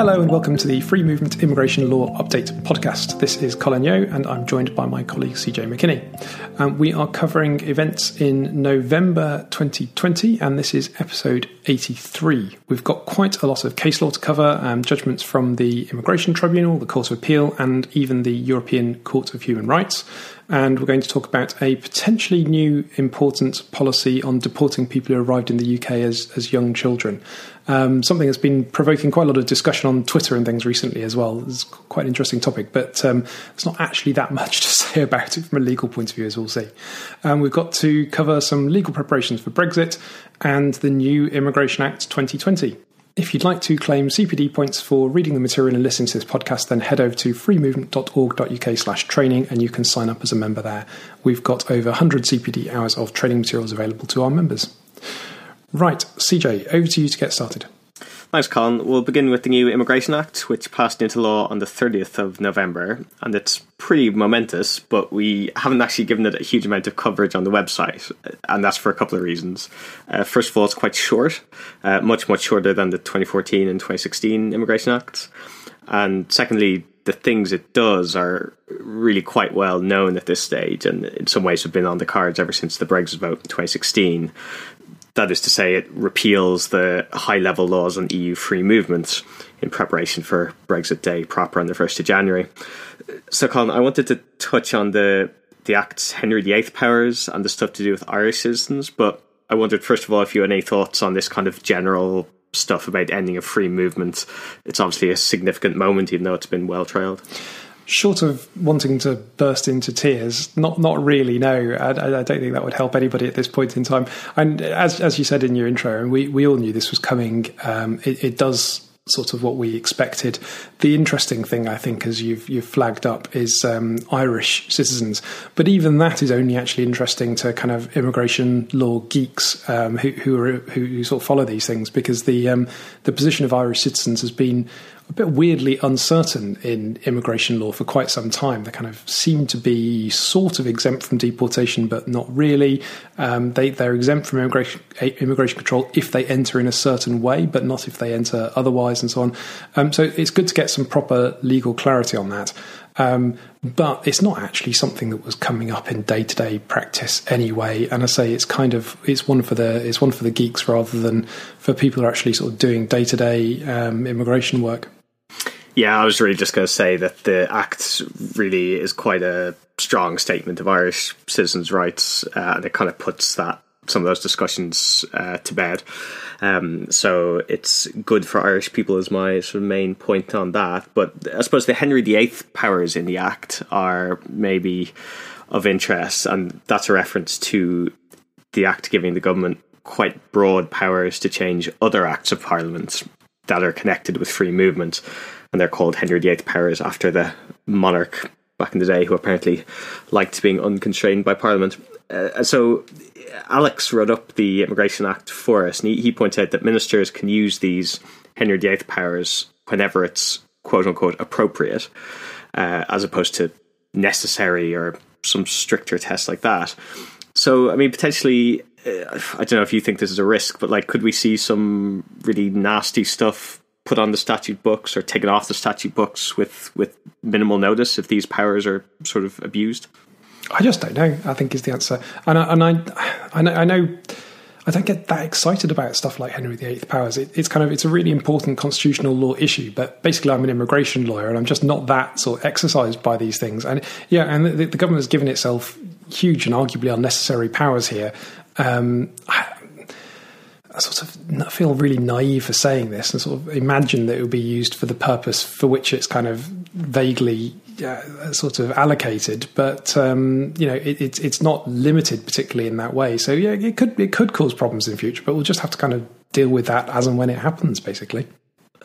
Hello and welcome to the Free Movement Immigration Law Update podcast. This is Colin Yeo and I'm joined by my colleague CJ McKinney. Um, we are covering events in November 2020 and this is episode 83. We've got quite a lot of case law to cover, um, judgments from the Immigration Tribunal, the Court of Appeal, and even the European Court of Human Rights and we're going to talk about a potentially new important policy on deporting people who arrived in the UK as, as young children. Um, something that's been provoking quite a lot of discussion on Twitter and things recently as well. It's quite an interesting topic, but um, there's not actually that much to say about it from a legal point of view, as we'll see. Um, we've got to cover some legal preparations for Brexit and the new Immigration Act 2020. If you'd like to claim CPD points for reading the material and listening to this podcast, then head over to freemovement.org.uk slash training and you can sign up as a member there. We've got over 100 CPD hours of training materials available to our members. Right, CJ, over to you to get started. Thanks, Colin. We'll begin with the new Immigration Act, which passed into law on the 30th of November, and it's pretty momentous, but we haven't actually given it a huge amount of coverage on the website, and that's for a couple of reasons. Uh, first of all, it's quite short, uh, much, much shorter than the 2014 and 2016 Immigration Acts. And secondly, the things it does are really quite well known at this stage, and in some ways have been on the cards ever since the Brexit vote in 2016. That is to say, it repeals the high level laws on EU free movement in preparation for Brexit Day proper on the 1st of January. So, Colin, I wanted to touch on the, the Act's Henry VIII powers and the stuff to do with Irish citizens, but I wondered, first of all, if you had any thoughts on this kind of general stuff about ending of free movement. It's obviously a significant moment, even though it's been well trailed short of wanting to burst into tears, not not really. No, I, I, don't think that would help anybody at this point in time. And as as you said in your intro, and we we all knew this was coming. Um, it, it does sort of what we expected. The interesting thing, I think, as you've you've flagged up, is um, Irish citizens. But even that is only actually interesting to kind of immigration law geeks um, who who, are, who, sort of follow these things, because the um, the position of Irish citizens has been a bit weirdly uncertain in immigration law for quite some time. They kind of seem to be sort of exempt from deportation, but not really. Um, they, they're exempt from immigration, immigration control if they enter in a certain way, but not if they enter otherwise, and so on. Um, so it's good to get some proper legal clarity on that. Um, but it's not actually something that was coming up in day to day practice anyway. And I say it's kind of it's one for the it's one for the geeks rather than for people who are actually sort of doing day to day immigration work. Yeah, I was really just going to say that the Act really is quite a strong statement of Irish citizens' rights, uh, and it kind of puts that some of those discussions uh, to bed. Um, so it's good for Irish people, is my sort of main point on that. But I suppose the Henry VIII powers in the Act are maybe of interest, and that's a reference to the Act giving the government quite broad powers to change other acts of Parliament that are connected with free movement and they're called Henry VIII powers after the monarch back in the day who apparently liked being unconstrained by Parliament. Uh, so Alex wrote up the Immigration Act for us, and he, he points out that ministers can use these Henry VIII powers whenever it's quote unquote appropriate, uh, as opposed to necessary or some stricter test like that. So, I mean, potentially, uh, I don't know if you think this is a risk, but like, could we see some really nasty stuff put on the statute books or taken off the statute books with with minimal notice if these powers are sort of abused? I just don't know. I think is the answer, and I, and I, I know, I know I don't get that excited about stuff like Henry VIII powers. It, it's kind of it's a really important constitutional law issue, but basically I'm an immigration lawyer and I'm just not that sort of exercised by these things. And yeah, and the, the government has given itself huge and arguably unnecessary powers here. Um, I sort of feel really naive for saying this and sort of imagine that it would be used for the purpose for which it's kind of vaguely uh, sort of allocated, but um, you know it, it's it's not limited particularly in that way. So yeah, it could it could cause problems in future, but we'll just have to kind of deal with that as and when it happens, basically.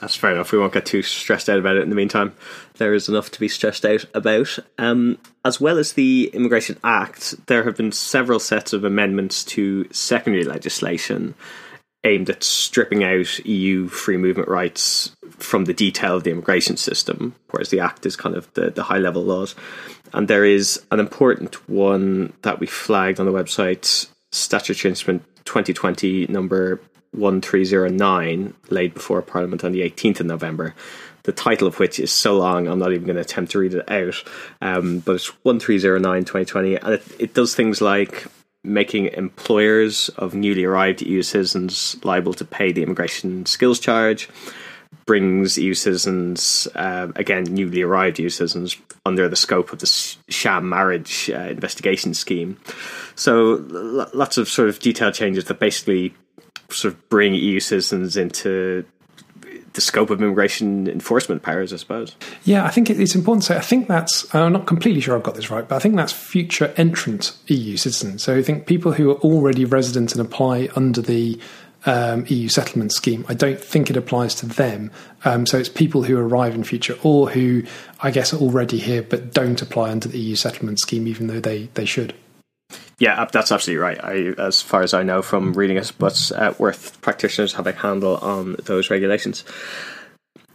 That's fair enough. We won't get too stressed out about it in the meantime. There is enough to be stressed out about. Um, as well as the Immigration Act, there have been several sets of amendments to secondary legislation aimed at stripping out EU free movement rights from the detail of the immigration system, whereas the Act is kind of the, the high level laws. And there is an important one that we flagged on the website, Statutory Instrument 2020 number 1309, laid before Parliament on the 18th of November. The title of which is so long, I'm not even going to attempt to read it out. Um, but it's 1309 2020, and it, it does things like making employers of newly arrived EU citizens liable to pay the immigration skills charge, brings EU citizens, uh, again, newly arrived EU citizens, under the scope of the sham marriage uh, investigation scheme. So l- lots of sort of detailed changes that basically sort of bring EU citizens into the scope of immigration enforcement powers, I suppose. Yeah, I think it's important to say. I think that's. I'm not completely sure I've got this right, but I think that's future entrant EU citizens. So I think people who are already resident and apply under the um, EU settlement scheme. I don't think it applies to them. Um, so it's people who arrive in future or who, I guess, are already here but don't apply under the EU settlement scheme, even though they, they should. Yeah, that's absolutely right. I, as far as I know from reading it, but uh, Worth practitioners have a handle on those regulations.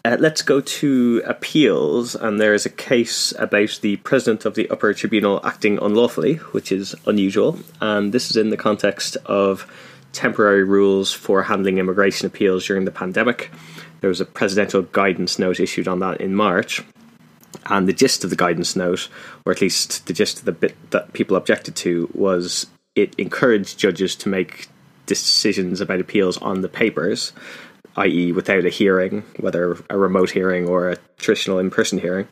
Uh, let's go to appeals, and there is a case about the president of the upper tribunal acting unlawfully, which is unusual, and this is in the context of temporary rules for handling immigration appeals during the pandemic. There was a presidential guidance note issued on that in March. And the gist of the guidance note, or at least the gist of the bit that people objected to, was it encouraged judges to make decisions about appeals on the papers, i.e., without a hearing, whether a remote hearing or a traditional in person hearing.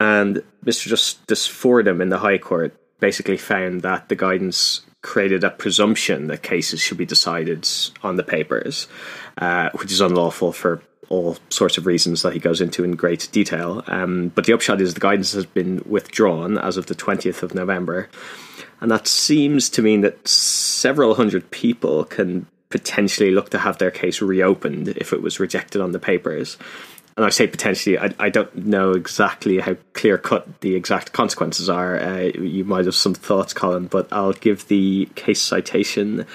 And Mr. Justice Fordham in the High Court basically found that the guidance created a presumption that cases should be decided on the papers, uh, which is unlawful for all sorts of reasons that he goes into in great detail. Um, but the upshot is the guidance has been withdrawn as of the 20th of November. And that seems to mean that several hundred people can potentially look to have their case reopened if it was rejected on the papers and I say potentially, I, I don't know exactly how clear cut the exact consequences are. Uh, you might have some thoughts, Colin, but I'll give the case citation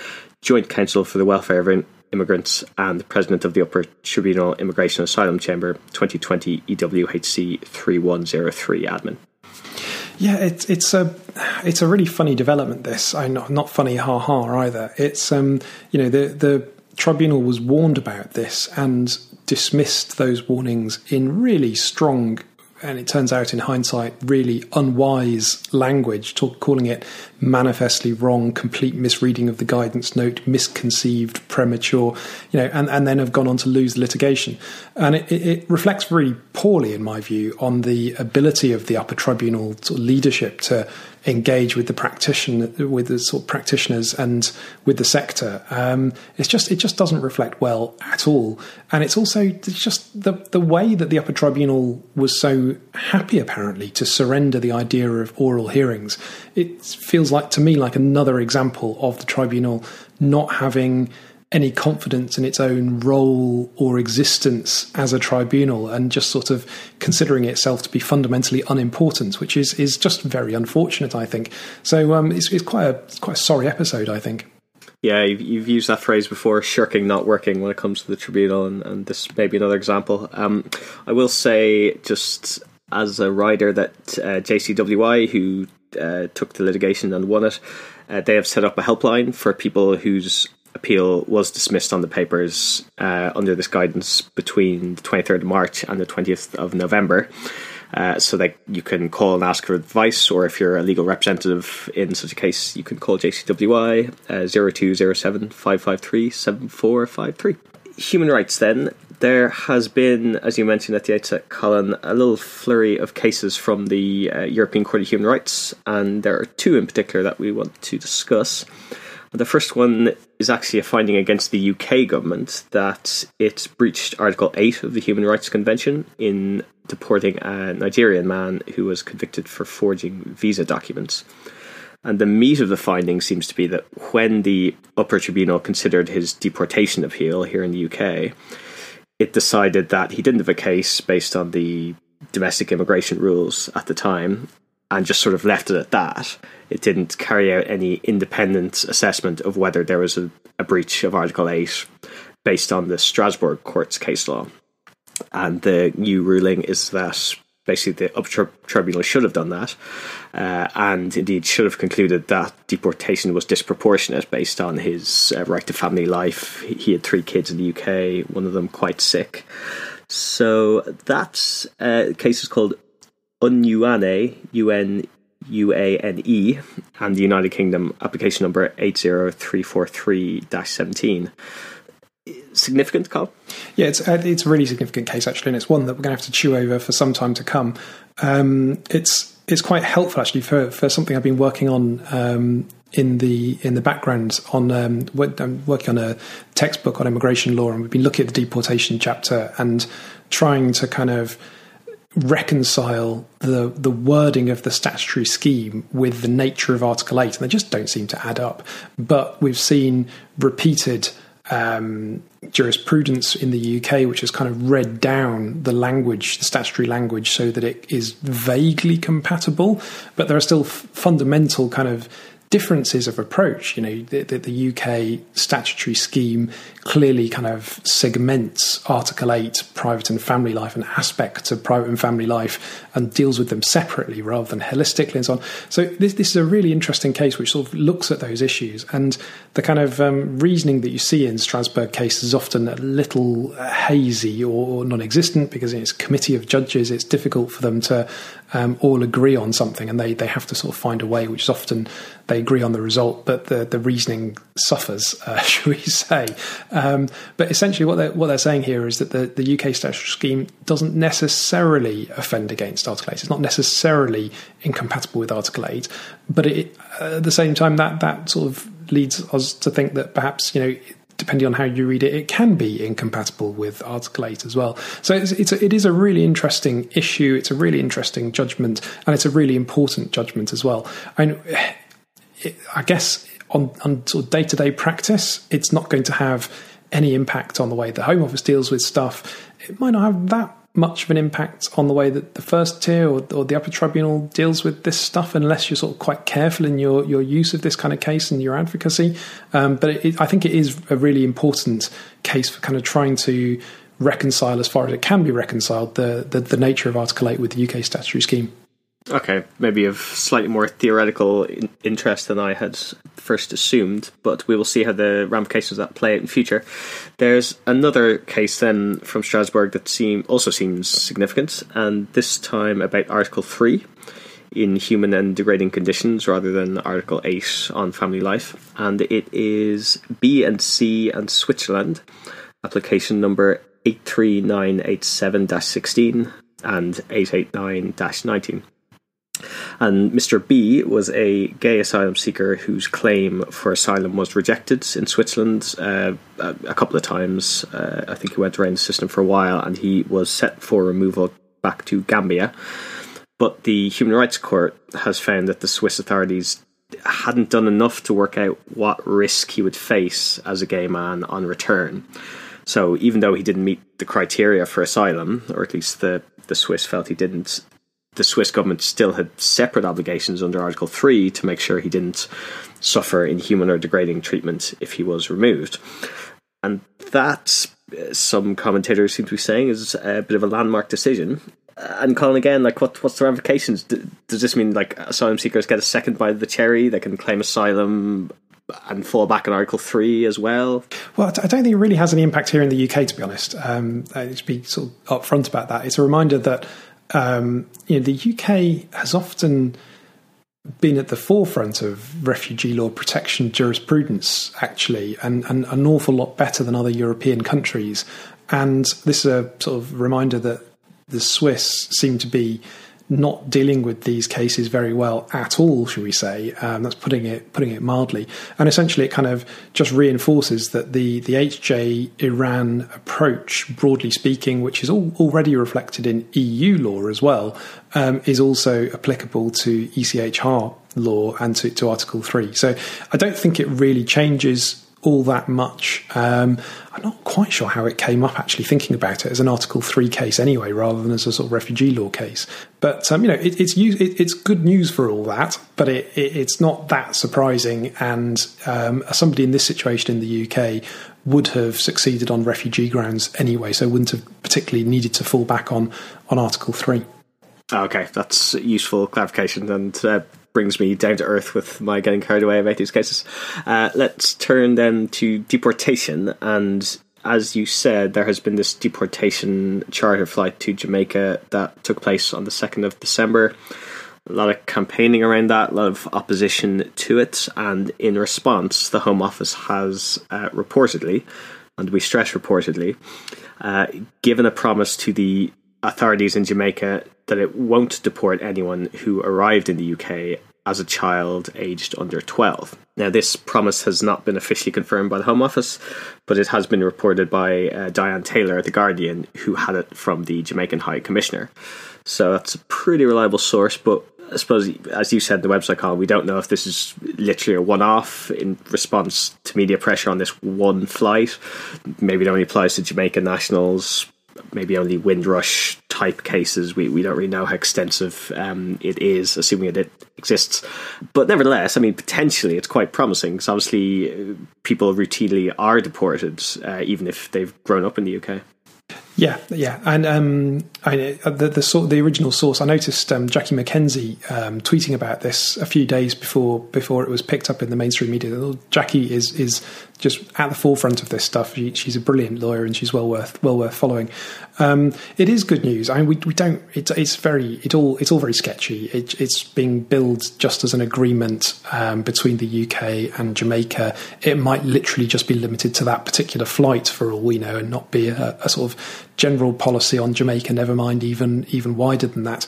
Joint Council for the Welfare of Immigrants and the President of the Upper Tribunal Immigration Asylum Chamber 2020 EWHC 3103 admin. Yeah, it's it's a it's a really funny development. This I not not funny, ha ha either. It's um you know the the tribunal was warned about this and dismissed those warnings in really strong and it turns out in hindsight really unwise language talk, calling it manifestly wrong complete misreading of the guidance note misconceived premature you know and, and then have gone on to lose litigation. And it, it reflects very poorly in my view on the ability of the upper tribunal leadership to engage with the practitioner with the sort of practitioners and with the sector. Um, it's just it just doesn't reflect well at all, and it's also it's just the the way that the upper tribunal was so happy apparently to surrender the idea of oral hearings. It feels like to me like another example of the tribunal not having any confidence in its own role or existence as a tribunal and just sort of considering itself to be fundamentally unimportant, which is, is just very unfortunate, I think. So um, it's, it's, quite a, it's quite a sorry episode, I think. Yeah, you've, you've, used that phrase before, shirking not working when it comes to the tribunal, and, and this may be another example. Um, I will say, just as a rider, that uh, JCWI, who uh, took the litigation and won it, uh, they have set up a helpline for people whose appeal was dismissed on the papers uh, under this guidance between the 23rd of March and the 20th of November. Uh, so that you can call and ask for advice, or if you're a legal representative in such a case, you can call JCWI uh, 0207 553 7453. Human rights, then. There has been, as you mentioned at the outset, Colin, a little flurry of cases from the uh, European Court of Human Rights, and there are two in particular that we want to discuss. The first one is actually a finding against the UK government that it breached Article 8 of the Human Rights Convention in deporting a Nigerian man who was convicted for forging visa documents. And the meat of the finding seems to be that when the upper tribunal considered his deportation appeal here in the UK, it decided that he didn't have a case based on the domestic immigration rules at the time and just sort of left it at that. It didn't carry out any independent assessment of whether there was a, a breach of Article 8 based on the Strasbourg court's case law. And the new ruling is that basically the upper tribunal should have done that, uh, and indeed should have concluded that deportation was disproportionate based on his uh, right to family life. He had three kids in the UK, one of them quite sick. So that uh, case is called Unuane, U N U A N E, and the United Kingdom application number 80343 17 significant, Carl? Yeah, it's uh, it's a really significant case actually, and it's one that we're going to have to chew over for some time to come. Um, it's it's quite helpful actually for for something I've been working on. Um, in the in the background on um, I'm working on a textbook on immigration law, and we've been looking at the deportation chapter and trying to kind of reconcile the the wording of the statutory scheme with the nature of Article Eight, and they just don't seem to add up. But we've seen repeated um, jurisprudence in the UK, which has kind of read down the language, the statutory language, so that it is vaguely compatible. But there are still f- fundamental kind of differences of approach. You know, the, the, the, UK statutory scheme clearly kind of segments Article 8, private and family life, and aspects of private and family life, and deals with them separately rather than holistically and so on. So, this, this is a really interesting case which sort of looks at those issues. And the kind of um, reasoning that you see in Strasbourg cases is often a little hazy or non existent because it's committee of judges, it's difficult for them to um, all agree on something and they, they have to sort of find a way, which is often they agree on the result, but the, the reasoning suffers, uh, shall we say. Um, but essentially, what they're, what they're saying here is that the, the UK statutory scheme doesn't necessarily offend against Article 8. It's not necessarily incompatible with Article 8, but it, uh, at the same time, that, that sort of leads us to think that perhaps, you know, depending on how you read it, it can be incompatible with Article 8 as well. So it's, it's a, it is a really interesting issue. It's a really interesting judgment, and it's a really important judgment as well. I, eh, it, I guess on, on sort of day to day practice, it's not going to have any impact on the way the Home Office deals with stuff. It might not have that much of an impact on the way that the first tier or, or, the upper tribunal deals with this stuff unless you're sort of quite careful in your, your use of this kind of case and your advocacy. Um, but it, I think it is a really important case for kind of trying to reconcile as far as it can be reconciled the, the, the nature of Article 8 with the UK statutory scheme. Okay, maybe of slightly more theoretical in- interest than I had first assumed, but we will see how the ramifications of that play out in future. There's another case then from Strasbourg that seem also seems significant, and this time about Article Three in human and degrading conditions rather than Article Eight on family life, and it is B and C and Switzerland, application number eight three nine eight seven sixteen and eight eight nine nineteen. And Mr. B was a gay asylum seeker whose claim for asylum was rejected in Switzerland uh, a couple of times. Uh, I think he went around the system for a while and he was set for removal back to Gambia. But the Human Rights Court has found that the Swiss authorities hadn't done enough to work out what risk he would face as a gay man on return. So even though he didn't meet the criteria for asylum, or at least the, the Swiss felt he didn't, the Swiss government still had separate obligations under Article 3 to make sure he didn't suffer inhuman or degrading treatment if he was removed. And that, uh, some commentators seem to be saying, is a bit of a landmark decision. And Colin, again, like, what, what's the ramifications? Does this mean, like, asylum seekers get a second bite of the cherry? They can claim asylum and fall back on Article 3 as well? Well, I don't think it really has any impact here in the UK, to be honest. Um, I should be sort of upfront about that. It's a reminder that um, you know, the UK has often been at the forefront of refugee law protection jurisprudence, actually, and, and an awful lot better than other European countries. And this is a sort of reminder that the Swiss seem to be not dealing with these cases very well at all, should we say? Um, that's putting it putting it mildly. And essentially, it kind of just reinforces that the the HJ Iran approach, broadly speaking, which is all, already reflected in EU law as well, um, is also applicable to ECHR law and to, to Article Three. So I don't think it really changes all that much. Um, I'm not quite sure how it came up actually thinking about it as an Article 3 case anyway, rather than as a sort of refugee law case. But, um, you know, it, it's, it, it's good news for all that, but it, it's not that surprising. And um, somebody in this situation in the UK would have succeeded on refugee grounds anyway, so wouldn't have particularly needed to fall back on, on Article 3. Okay, that's useful clarification and uh, brings me down to earth with my getting carried away about these cases. Uh, let's turn then to deportation. And as you said, there has been this deportation charter flight to Jamaica that took place on the 2nd of December. A lot of campaigning around that, a lot of opposition to it, and in response, the Home Office has uh, reportedly, and we stress reportedly, uh, given a promise to the authorities in Jamaica that it won't deport anyone who arrived in the UK as a child aged under 12. Now, this promise has not been officially confirmed by the Home Office, but it has been reported by uh, Diane Taylor at The Guardian, who had it from the Jamaican High Commissioner. So that's a pretty reliable source, but I suppose, as you said, in the website call, we don't know if this is literally a one off in response to media pressure on this one flight. Maybe it only applies to Jamaican nationals, maybe only Windrush type cases. We, we don't really know how extensive um, it is, assuming it, it exists. But nevertheless, I mean, potentially it's quite promising because obviously uh, people routinely are deported, uh, even if they've grown up in the UK. Yeah, yeah, and um, I, uh, the the, the original source. I noticed um, Jackie McKenzie um, tweeting about this a few days before before it was picked up in the mainstream media. Jackie is is just at the forefront of this stuff. She, she's a brilliant lawyer and she's well worth well worth following. Um, it is good news. I mean, we, we don't. It, it's very. It all. It's all very sketchy. It, it's being billed just as an agreement um, between the UK and Jamaica. It might literally just be limited to that particular flight, for all we know, and not be a, a sort of general policy on Jamaica. Never mind, even even wider than that.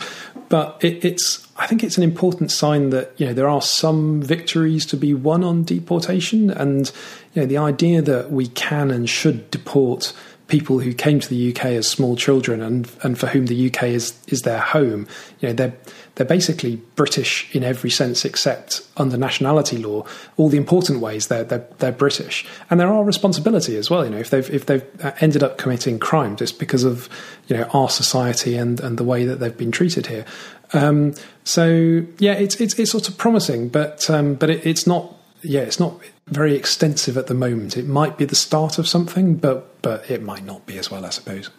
But it, it's. I think it's an important sign that you know there are some victories to be won on deportation, and you know the idea that we can and should deport people who came to the UK as small children and and for whom the UK is is their home. You know, they're they're basically British in every sense except under nationality law. All the important ways they're they're, they're British, and there are responsibility as well. You know, if they've if they've ended up committing crimes, it's because of you know our society and and the way that they've been treated here. Um, so yeah, it's it's it's sort of promising, but um, but it, it's not. Yeah, it's not very extensive at the moment. It might be the start of something, but but it might not be as well, I suppose.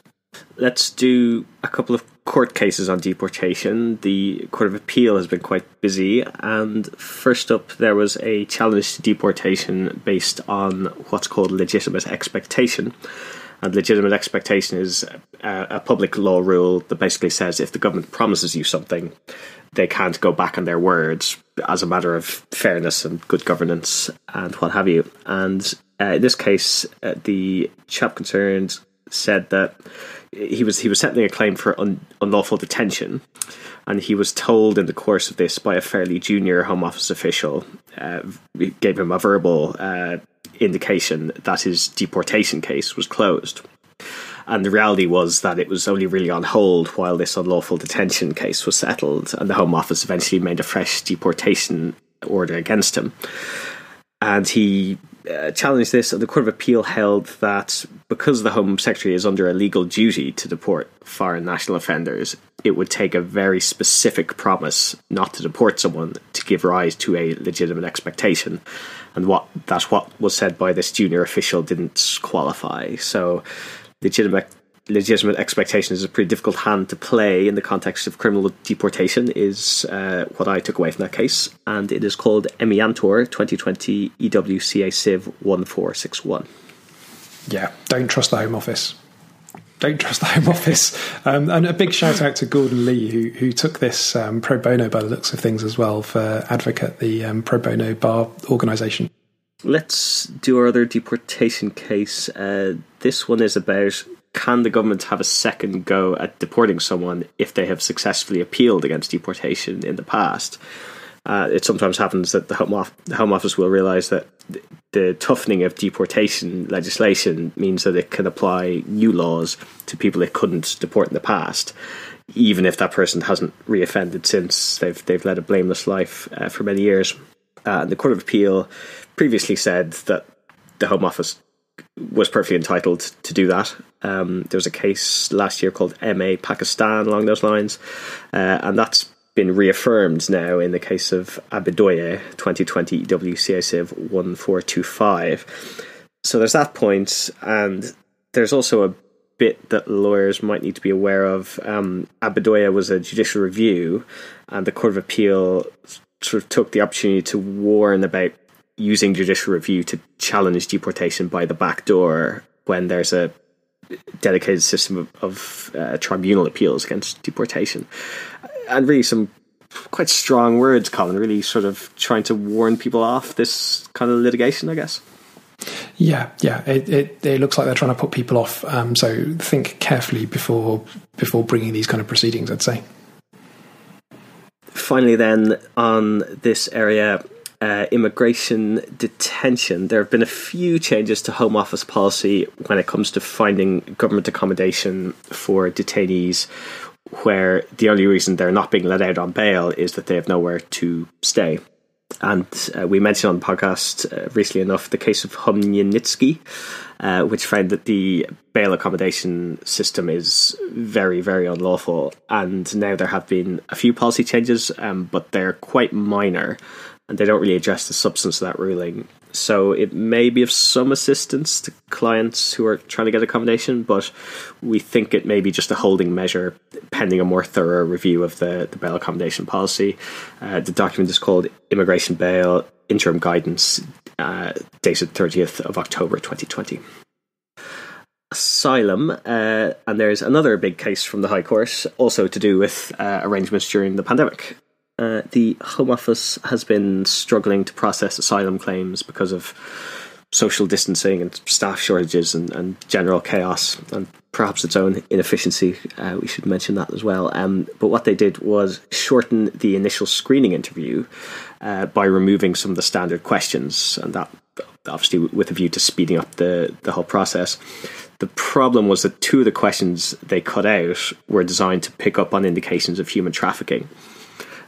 Let's do a couple of court cases on deportation. The Court of Appeal has been quite busy, and first up, there was a challenge to deportation based on what's called legitimate expectation. And legitimate expectation is a, a public law rule that basically says if the government promises you something, they can't go back on their words as a matter of fairness and good governance and what have you. And uh, in this case, uh, the chap concerned said that he was he was settling a claim for un, unlawful detention, and he was told in the course of this by a fairly junior Home Office official, uh, gave him a verbal uh, indication that his deportation case was closed. And the reality was that it was only really on hold while this unlawful detention case was settled, and the Home Office eventually made a fresh deportation order against him. And he uh, challenged this, and the Court of Appeal held that because the Home Secretary is under a legal duty to deport foreign national offenders, it would take a very specific promise not to deport someone to give rise to a legitimate expectation. And what that what was said by this junior official didn't qualify. So legitimate legitimate expectations is a pretty difficult hand to play in the context of criminal deportation is uh, what I took away from that case, and it is called Emiantor 2020 EWCA Civ 1461. Yeah, don't trust the Home Office. Don't trust the Home Office. Um, and a big shout out to Gordon Lee, who who took this um, pro bono by the looks of things as well for Advocate, the um, pro bono bar organisation. Let's do our other deportation case. Uh, this one is about can the government have a second go at deporting someone if they have successfully appealed against deportation in the past? Uh, it sometimes happens that the Home, Home Office will realise that the toughening of deportation legislation means that it can apply new laws to people it couldn't deport in the past, even if that person hasn't reoffended since they've they've led a blameless life uh, for many years. Uh, the Court of Appeal previously said that the Home Office was perfectly entitled to do that. Um, there was a case last year called MA Pakistan along those lines, uh, and that's been reaffirmed now in the case of Abidoye 2020 WCA Civ 1425. So there's that point, and there's also a bit that lawyers might need to be aware of. Um, was a judicial review, and the Court of Appeal sort of took the opportunity to warn about using judicial review to challenge deportation by the back door when there's a dedicated system of, of uh, tribunal appeals against deportation. And really, some quite strong words, Colin, really sort of trying to warn people off this kind of litigation, I guess. Yeah, yeah. It, it, it looks like they're trying to put people off. Um, so think carefully before before bringing these kind of proceedings. I'd say. Finally, then on this area, uh, immigration detention, there have been a few changes to Home Office policy when it comes to finding government accommodation for detainees where the only reason they're not being let out on bail is that they have nowhere to stay. And uh, we mentioned on the podcast uh, recently enough the case of Humnyntskyi, uh, which found that the bail accommodation system is very, very unlawful. And now there have been a few policy changes, um, but they're quite minor and they don't really address the substance of that ruling. So it may be of some assistance to clients who are trying to get accommodation, but we think it may be just a holding measure pending a more thorough review of the, the bail accommodation policy. Uh, the document is called Immigration Bail Interim Guidance, uh, dated 30th of October 2020 asylum, uh, and there's another big case from the High Court, also to do with uh, arrangements during the pandemic. Uh, the Home Office has been struggling to process asylum claims because of social distancing and staff shortages and, and general chaos and perhaps its own inefficiency. Uh, we should mention that as well. Um, but what they did was shorten the initial screening interview uh, by removing some of the standard questions, and that obviously with a view to speeding up the, the whole process. The problem was that two of the questions they cut out were designed to pick up on indications of human trafficking.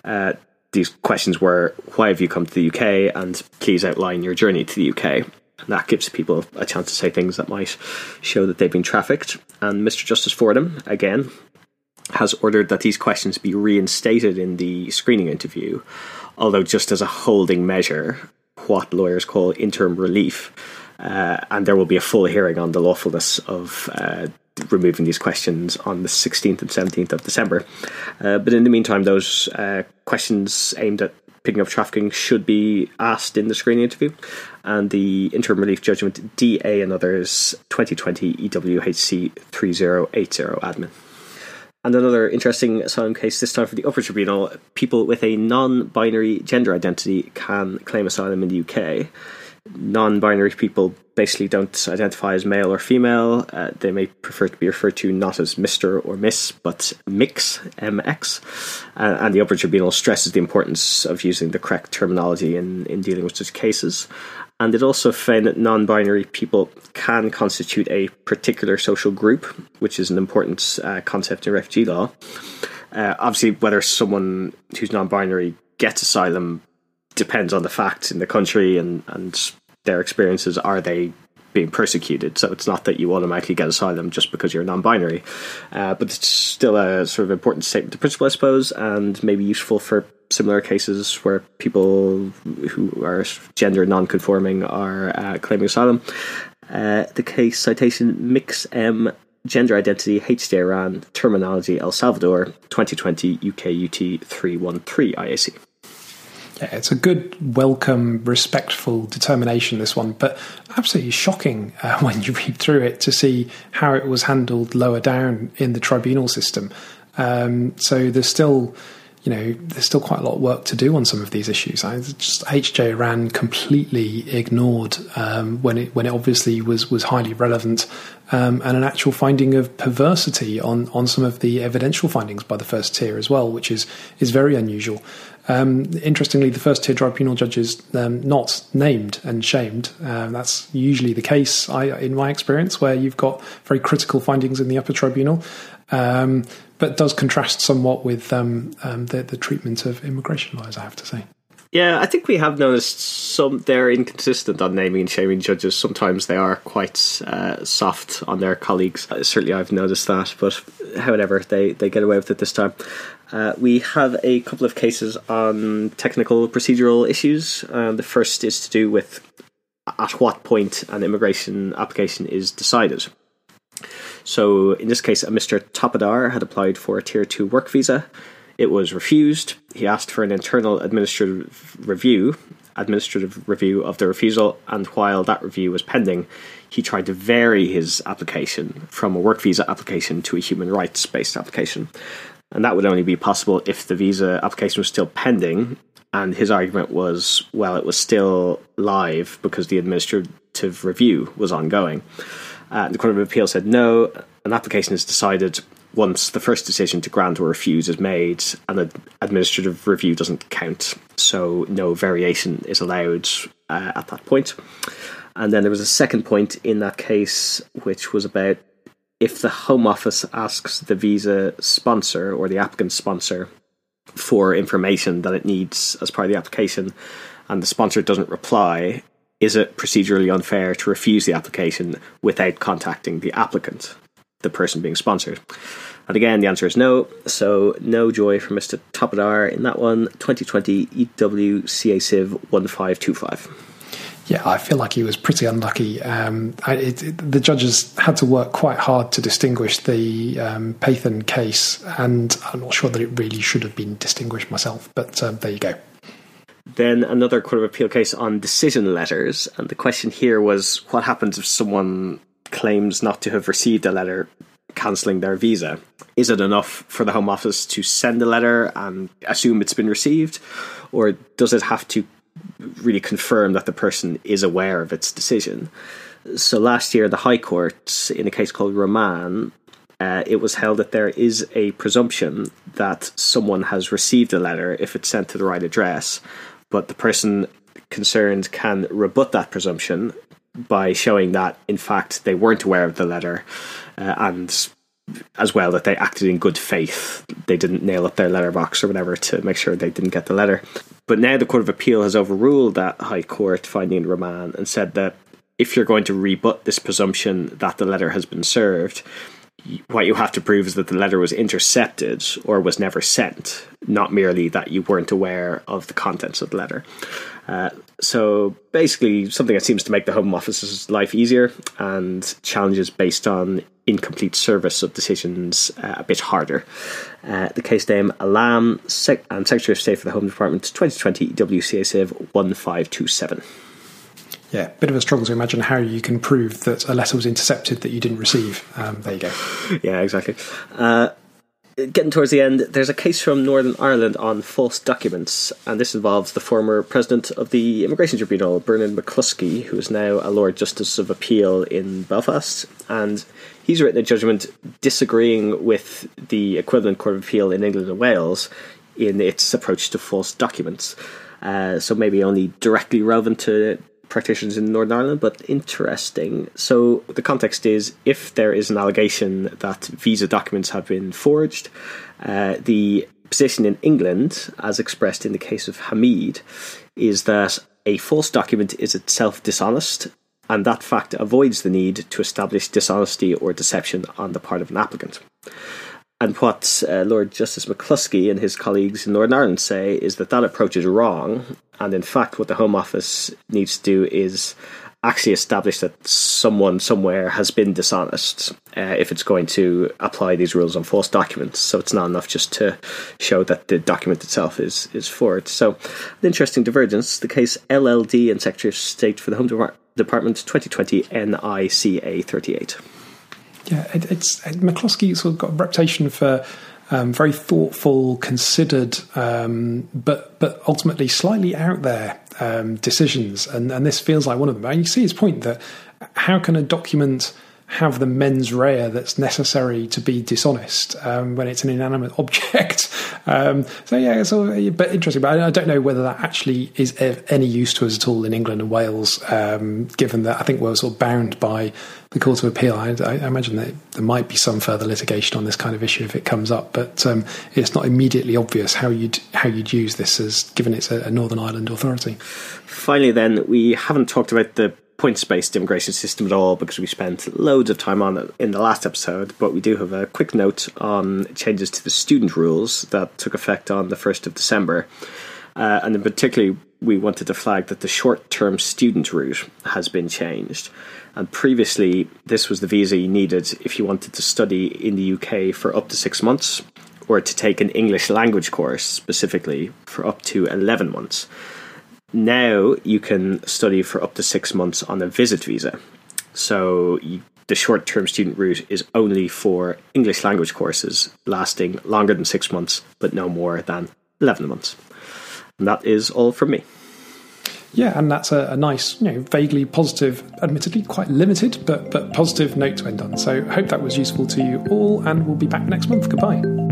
Uh, these questions were why have you come to the UK and please outline your journey to the UK. And that gives people a chance to say things that might show that they've been trafficked. And Mr. Justice Fordham, again, has ordered that these questions be reinstated in the screening interview, although just as a holding measure, what lawyers call interim relief. Uh, and there will be a full hearing on the lawfulness of uh, removing these questions on the 16th and 17th of December. Uh, but in the meantime, those uh, questions aimed at picking up trafficking should be asked in the screening interview. And the interim relief judgment DA and others 2020 EWHC 3080 admin. And another interesting asylum case, this time for the upper tribunal. People with a non binary gender identity can claim asylum in the UK non-binary people basically don't identify as male or female. Uh, they may prefer to be referred to not as Mister or Miss, but Mix (MX). Uh, and the upper tribunal stresses the importance of using the correct terminology in in dealing with such cases. And it also found that non-binary people can constitute a particular social group, which is an important uh, concept in refugee law. Uh, obviously, whether someone who's non-binary gets asylum depends on the facts in the country and, and their experiences. Are they being persecuted? So it's not that you automatically get asylum just because you're non-binary, uh, but it's still a sort of important statement of principle, I suppose, and maybe useful for similar cases where people who are gender non-conforming are uh, claiming asylum. Uh, the case citation Mix M gender identity HJ Iran terminology El Salvador 2020 UK UT 313 IAC. Yeah, it's a good, welcome, respectful determination, this one, but absolutely shocking uh, when you read through it to see how it was handled lower down in the tribunal system. Um, so there's still, you know, there's still quite a lot of work to do on some of these issues. I just HJ Iran completely ignored um, when it when it obviously was was highly relevant, um, and an actual finding of perversity on on some of the evidential findings by the first tier as well, which is is very unusual. Um, interestingly, the first tier tribunal judges um, not named and shamed. Um, that's usually the case, I, in my experience, where you've got very critical findings in the upper tribunal, um, but does contrast somewhat with um, um, the, the treatment of immigration lawyers. I have to say. Yeah, I think we have noticed some they're inconsistent on naming and shaming judges. Sometimes they are quite uh, soft on their colleagues. Uh, certainly, I've noticed that. But however, they they get away with it this time. Uh, we have a couple of cases on technical procedural issues. Uh, the first is to do with at what point an immigration application is decided. So, in this case, a Mr. Topadar had applied for a Tier 2 work visa. It was refused. He asked for an internal administrative review, administrative review of the refusal, and while that review was pending, he tried to vary his application from a work visa application to a human rights based application. And that would only be possible if the visa application was still pending. And his argument was, well, it was still live because the administrative review was ongoing. Uh, the Court of Appeal said no, an application is decided once the first decision to grant or refuse is made, and the administrative review doesn't count, so no variation is allowed uh, at that point. And then there was a second point in that case, which was about if the Home Office asks the visa sponsor or the applicant sponsor for information that it needs as part of the application, and the sponsor doesn't reply, is it procedurally unfair to refuse the application without contacting the applicant, the person being sponsored? And again, the answer is no. So, no joy for Mr. Topadar in that one. 2020 EW CA Civ 1525. Yeah, I feel like he was pretty unlucky. Um, I, it, it, the judges had to work quite hard to distinguish the um, Pathan case, and I'm not sure that it really should have been distinguished myself, but um, there you go. Then another Court of Appeal case on decision letters, and the question here was what happens if someone claims not to have received a letter cancelling their visa? Is it enough for the Home Office to send a letter and assume it's been received, or does it have to really confirm that the person is aware of its decision. So last year, the High Court, in a case called Rahman, uh, it was held that there is a presumption that someone has received a letter if it's sent to the right address, but the person concerned can rebut that presumption by showing that, in fact, they weren't aware of the letter uh, and as well that they acted in good faith. They didn't nail up their letterbox or whatever to make sure they didn't get the letter. But now the Court of Appeal has overruled that High Court finding in Rahman and said that if you're going to rebut this presumption that the letter has been served, what you have to prove is that the letter was intercepted or was never sent, not merely that you weren't aware of the contents of the letter. Uh, so basically, something that seems to make the Home Office's life easier and challenges based on incomplete service of decisions uh, a bit harder. Uh, the case name Alam Sec- and Secretary of State for the Home Department 2020 WCA Civ 1527. Yeah, bit of a struggle to imagine how you can prove that a letter was intercepted that you didn't receive. Um, there you go. Yeah, exactly. Uh, getting towards the end, there's a case from Northern Ireland on false documents, and this involves the former president of the Immigration Tribunal, Bernard McCloskey, who is now a Lord Justice of Appeal in Belfast, and he's written a judgment disagreeing with the equivalent Court of Appeal in England and Wales in its approach to false documents. Uh, so maybe only directly relevant to practitioners in Northern Ireland, but interesting. So the context is if there is an allegation that visa documents have been forged, uh, the position in England, as expressed in the case of Hamid, is that a false document is itself dishonest, and that fact avoids the need to establish dishonesty or deception on the part of an applicant. And what uh, Lord Justice McCloskey and his colleagues in Northern Ireland say is that that approach is wrong. And in fact, what the Home Office needs to do is actually establish that someone somewhere has been dishonest uh, if it's going to apply these rules on false documents. So it's not enough just to show that the document itself is, is forged. So, an interesting divergence. The case LLD and Secretary of State for the Home Department 2020 NICA 38. Yeah, it, it's it, McCloskey sort of got a reputation for um, very thoughtful, considered, um, but but ultimately slightly out there um, decisions, and and this feels like one of them. And you see his point that how can a document have the mens rea that's necessary to be dishonest um, when it's an inanimate object. Um, so yeah, it's all, but interesting. But I don't know whether that actually is any use to us at all in England and Wales, um, given that I think we're sort of bound by the Court of Appeal. I, I, imagine that there might be some further litigation on this kind of issue if it comes up, but um, it's not immediately obvious how you'd how you'd use this as given it's a, a Northern Ireland authority. Finally, then we haven't talked about the points based immigration system at all because we spent loads of time on it in the last episode. But we do have a quick note on changes to the student rules that took effect on the 1st of December. Uh, and in particularly, we wanted to flag that the short term student route has been changed. And previously, this was the visa you needed if you wanted to study in the UK for up to six months or to take an English language course specifically for up to 11 months. Now you can study for up to six months on a visit visa. So you, the short term student route is only for English language courses lasting longer than six months, but no more than 11 months. And that is all from me. Yeah, and that's a, a, nice, you know, vaguely positive, admittedly quite limited, but but positive note to end on. So hope that was useful to you all, and we'll be back next month. Goodbye.